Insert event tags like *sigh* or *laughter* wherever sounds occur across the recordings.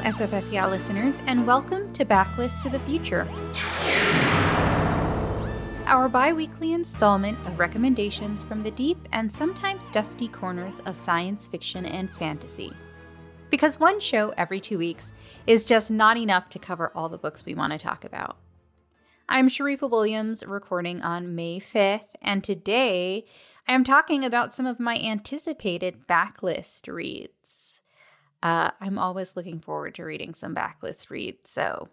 Hello, listeners, and welcome to Backlist to the Future. Our bi weekly installment of recommendations from the deep and sometimes dusty corners of science fiction and fantasy. Because one show every two weeks is just not enough to cover all the books we want to talk about. I'm Sharifah Williams, recording on May 5th, and today I am talking about some of my anticipated backlist reads. Uh, I'm always looking forward to reading some backlist reads, so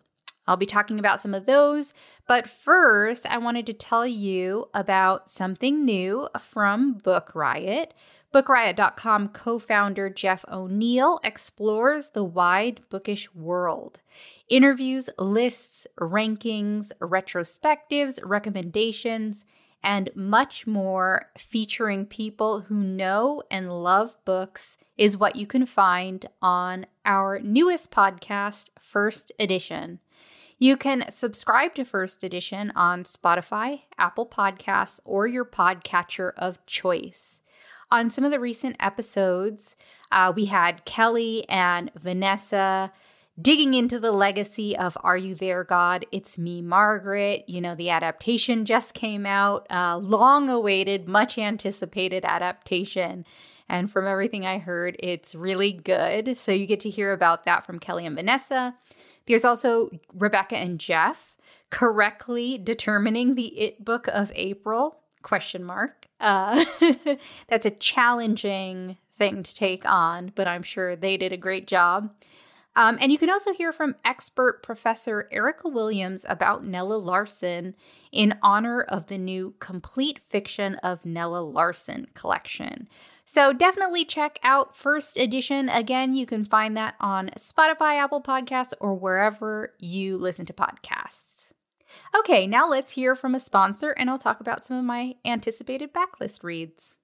I'll be talking about some of those. But first, I wanted to tell you about something new from Book Riot. BookRiot.com co founder Jeff O'Neill explores the wide bookish world. Interviews, lists, rankings, retrospectives, recommendations, and much more featuring people who know and love books is what you can find on our newest podcast, First Edition. You can subscribe to First Edition on Spotify, Apple Podcasts, or your podcatcher of choice. On some of the recent episodes, uh, we had Kelly and Vanessa digging into the legacy of Are You There, God? It's Me, Margaret. You know, the adaptation just came out, uh, long awaited, much anticipated adaptation. And from everything I heard, it's really good. So you get to hear about that from Kelly and Vanessa. There's also Rebecca and Jeff correctly determining the it book of April question mark. Uh, *laughs* that's a challenging thing to take on, but I'm sure they did a great job. Um, and you can also hear from expert Professor Erica Williams about Nella Larsen in honor of the new Complete Fiction of Nella Larsen collection. So definitely check out First Edition. Again, you can find that on Spotify, Apple Podcasts, or wherever you listen to podcasts. Okay, now let's hear from a sponsor, and I'll talk about some of my anticipated backlist reads.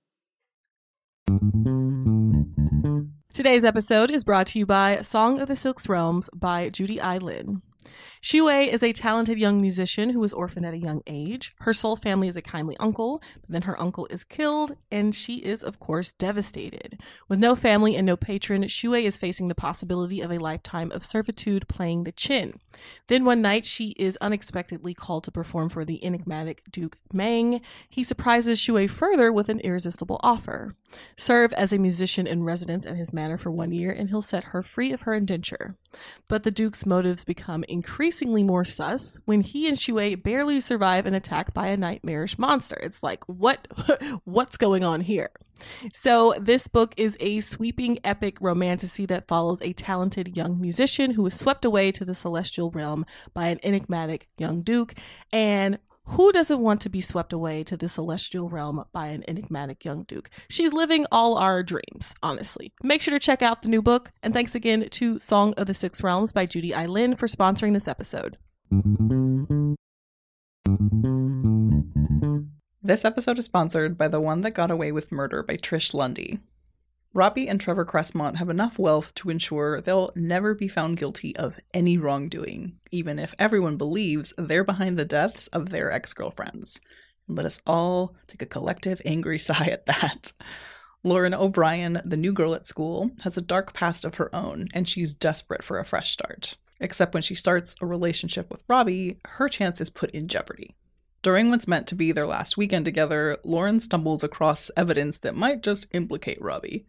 Today's episode is brought to you by Song of the Six Realms by Judy I. Lin. Xue is a talented young musician who was orphaned at a young age. Her sole family is a kindly uncle, but then her uncle is killed, and she is, of course, devastated. With no family and no patron, Xue is facing the possibility of a lifetime of servitude playing the qin. Then one night, she is unexpectedly called to perform for the enigmatic Duke Meng. He surprises Xue further with an irresistible offer. Serve as a musician in residence at his manor for one year, and he'll set her free of her indenture. But the Duke's motives become increasingly more sus when he and Xue barely survive an attack by a nightmarish monster. It's like, what *laughs* what's going on here? So, this book is a sweeping epic romantasy that follows a talented young musician who is swept away to the celestial realm by an enigmatic young duke and who doesn't want to be swept away to the celestial realm by an enigmatic young duke? She's living all our dreams, honestly. Make sure to check out the new book, and thanks again to Song of the Six Realms by Judy I. Lin for sponsoring this episode. This episode is sponsored by The One That Got Away with Murder by Trish Lundy. Robbie and Trevor Cressmont have enough wealth to ensure they'll never be found guilty of any wrongdoing, even if everyone believes they're behind the deaths of their ex girlfriends. Let us all take a collective angry *laughs* sigh at that. Lauren O'Brien, the new girl at school, has a dark past of her own, and she's desperate for a fresh start. Except when she starts a relationship with Robbie, her chance is put in jeopardy. During what's meant to be their last weekend together, Lauren stumbles across evidence that might just implicate Robbie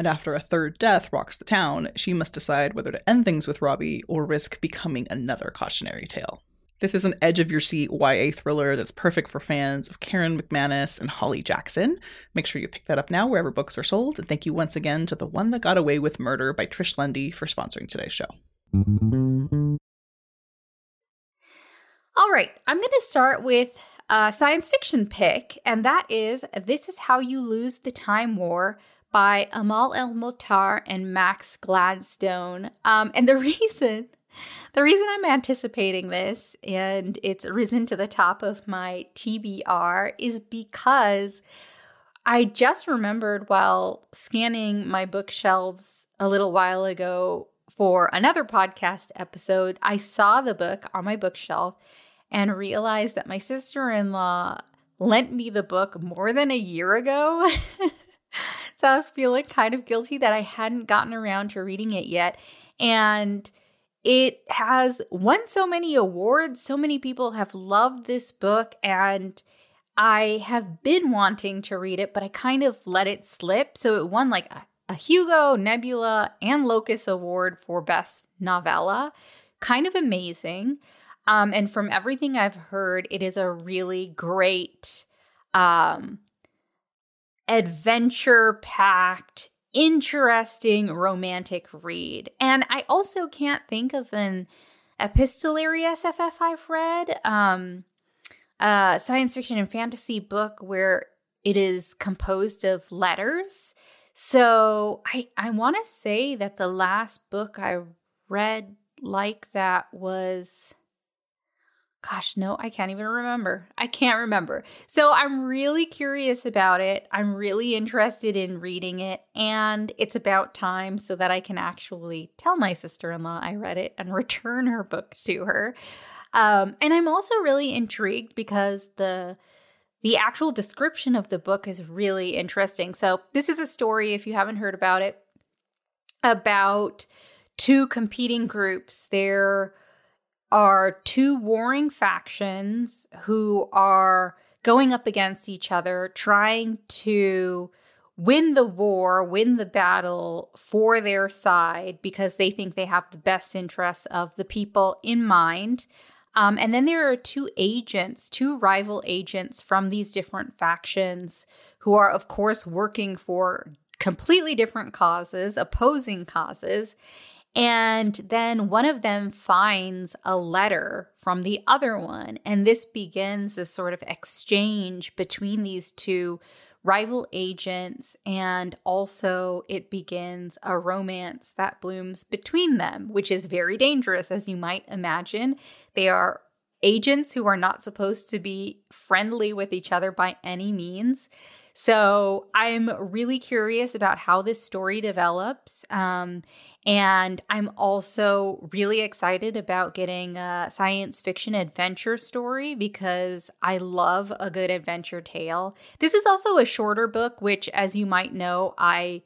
and after a third death rocks the town, she must decide whether to end things with Robbie or risk becoming another cautionary tale. This is an edge of your seat YA thriller that's perfect for fans of Karen McManus and Holly Jackson. Make sure you pick that up now wherever books are sold. And thank you once again to The One That Got Away with Murder by Trish Lundy for sponsoring today's show. All right, I'm going to start with a science fiction pick, and that is This Is How You Lose the Time War by Amal El-Mohtar and Max Gladstone. Um, and the *laughs* reason, the reason I'm anticipating this and it's risen to the top of my TBR is because I just remembered while scanning my bookshelves a little while ago for another podcast episode, I saw the book on my bookshelf and realized that my sister in law lent me the book more than a year ago. *laughs* so I was feeling kind of guilty that I hadn't gotten around to reading it yet. and it has won so many awards. So many people have loved this book, and I have been wanting to read it, but I kind of let it slip. So it won like a, a Hugo, Nebula, and Locus Award for Best Novella. Kind of amazing. Um, and from everything I've heard, it is a really great, um, adventure packed, interesting romantic read. And I also can't think of an epistolary SFF I've read, um, a science fiction and fantasy book where it is composed of letters. So I I want to say that the last book I read like that was Gosh, no, I can't even remember. I can't remember. So I'm really curious about it. I'm really interested in reading it. And it's about time so that I can actually tell my sister in law I read it and *laughs* return her book to her. Um, and I'm also really intrigued because the the actual description of the book is really interesting. So this is a story, if you haven't heard about it, about two competing groups. They're are two warring factions who are going up against each other, trying to win the war, win the battle for their side because they think they have the best interests of the people in mind. Um, and then there are two agents, two rival agents from these different factions who are, of course, working for completely different causes, opposing causes. And then one of them finds a letter from the other one. And this begins this sort of exchange between these two rival agents. And also, it begins a romance that blooms between them, which is very dangerous, as you might imagine. They are agents who are not supposed to be friendly with each other by any means. So I'm really curious about how this story develops. Um, and I'm also really excited about getting a science fiction adventure story because I love a good adventure tale. This is also a shorter book, which, as you might know, I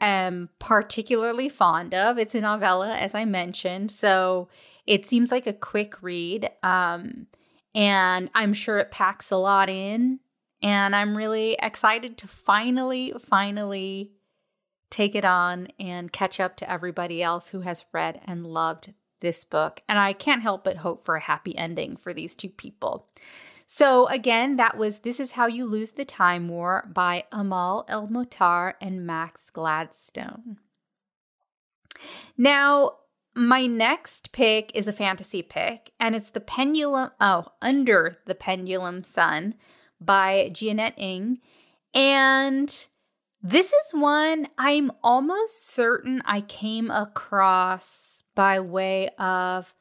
am particularly fond of. It's a novella, as I mentioned. So it seems like a quick read. Um, and I'm sure it packs a lot in. And I'm really excited to finally, finally take it on and catch up to everybody else who has read and loved this book. And I can't help but hope for a happy ending for these two people. So, again, that was This Is How You Lose the Time War by Amal El-Mohtar and Max Gladstone. Now, my next pick is a fantasy pick, and it's The Pendulum, oh, Under the Pendulum Sun by Jeannette Ng. And this is one I'm almost certain I came across by way of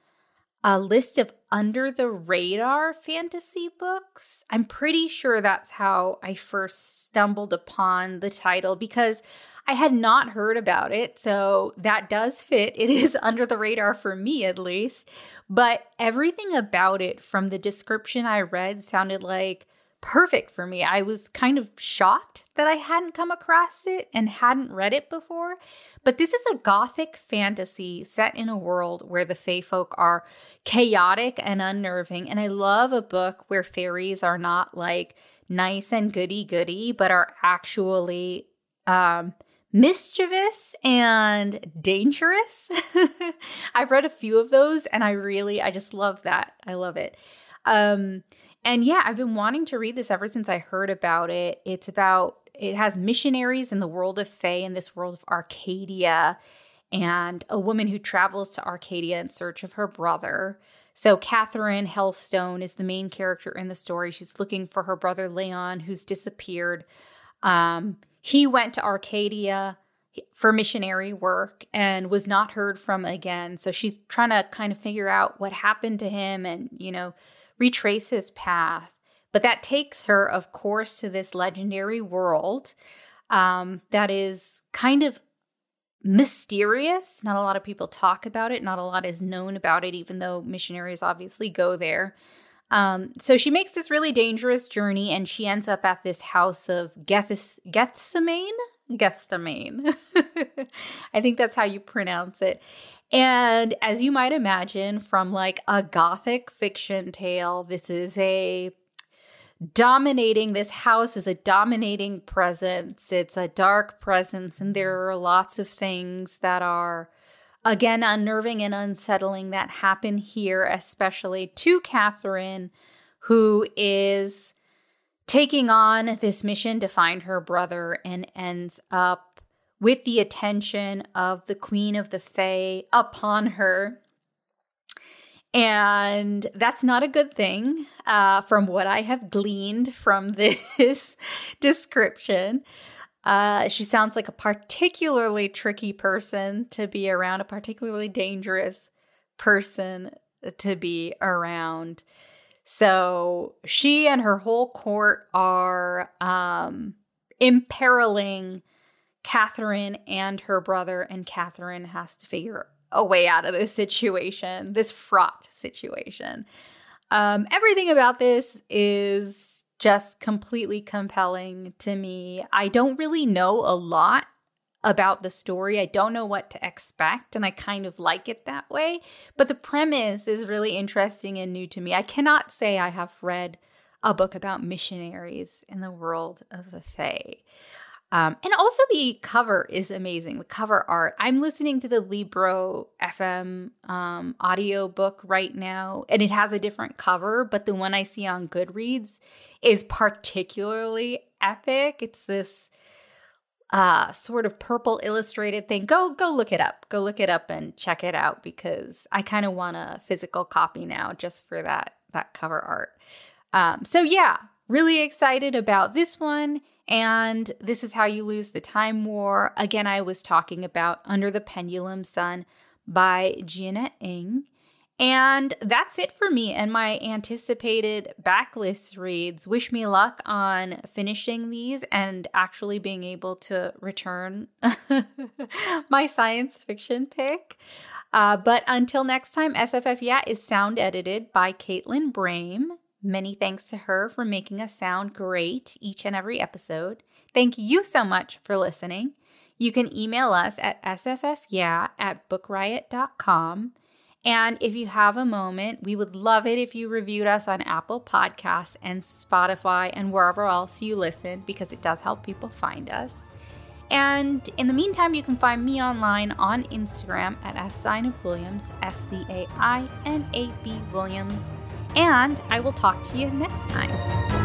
a list of under the radar fantasy books. I'm pretty sure that's how I first stumbled upon the title because I had not heard about it. So that does fit. It is *laughs* under the radar for me, at least. But everything about it from the description I read sounded like perfect for me. I was kind of shocked that I hadn't come across it and hadn't read it before. But this is a gothic fantasy set in a world where the Fae folk are chaotic and unnerving. And I love a book where fairies are not like nice and goody goody, but are actually um, mischievous and dangerous. *laughs* I've read a few of those and I really, I just love that. I love it. Um, and yeah, I've been wanting to read this ever since I heard about it. It's about it has missionaries in the world of Fae in this world of Arcadia and a woman who travels to Arcadia in search of her brother. So Catherine Helstone is the main character in the story. She's looking for her brother Leon, who's disappeared. Um, he went to Arcadia for missionary work and was not heard from again. So she's trying to kind of figure out what happened to him and, you know, retrace his path. But that takes her, of course, to this legendary world um, that is kind of mysterious. Not a lot of people talk about it, not a lot is known about it, even though missionaries obviously go there. Um, so she makes this really dangerous journey and she ends up at this house of Geths- Gethsemane. Gethsemane. *laughs* I think that's how you pronounce it. And as you might imagine from like a gothic fiction tale, this is a dominating this house is a dominating presence. It's a dark presence and there are lots of things that are again unnerving and unsettling that happen here especially to Catherine who is taking on this mission to find her brother and ends up with the attention of the Queen of the Fae upon her. And that's not a good thing, uh, from what I have gleaned from *laughs* this description. Uh, she sounds like a particularly tricky person to be around, a particularly dangerous person to be around. So she and her whole court are um, imperiling Catherine and her brother, and Catherine has to figure a way out of this situation, this fraught situation. Um, everything about this is just completely compelling to me. I don't really know a lot about the story. I don't know what to expect, and I kind of like it that way. But the premise is really interesting and new to me. I cannot say I have read a book about missionaries in the world of the Fae. Um, and also the cover is amazing. The cover art. I'm listening to the Libro FM um, audio book right now, and it has a different cover, but the one I see on Goodreads is particularly epic. It's this uh, sort of purple illustrated thing. Go go look it up. Go look it up and check it out because I kind of want a physical copy now just for that that cover art. Um, so yeah, really excited about this one and this is how you lose the time war. Again, I was talking about Under the Pendulum Sun by Jeannette Ng. And that's it for me and my anticipated backlist reads. Wish me luck on finishing these and actually being able to return *laughs* my science fiction pick. Uh, but until next time, SFF Yeah is sound edited by Caitlin Brame. Many thanks to her for making us sound great each and every episode. Thank you so much for listening. You can email us at sffyeah at bookriot.com. And if you have a moment, we would love it if you reviewed us on Apple Podcasts and Spotify and wherever else you listen because it does help people find us. And in the meantime, you can find me online on Instagram at S Sign of Williams, S C A I N A B Williams and I will talk to you next time.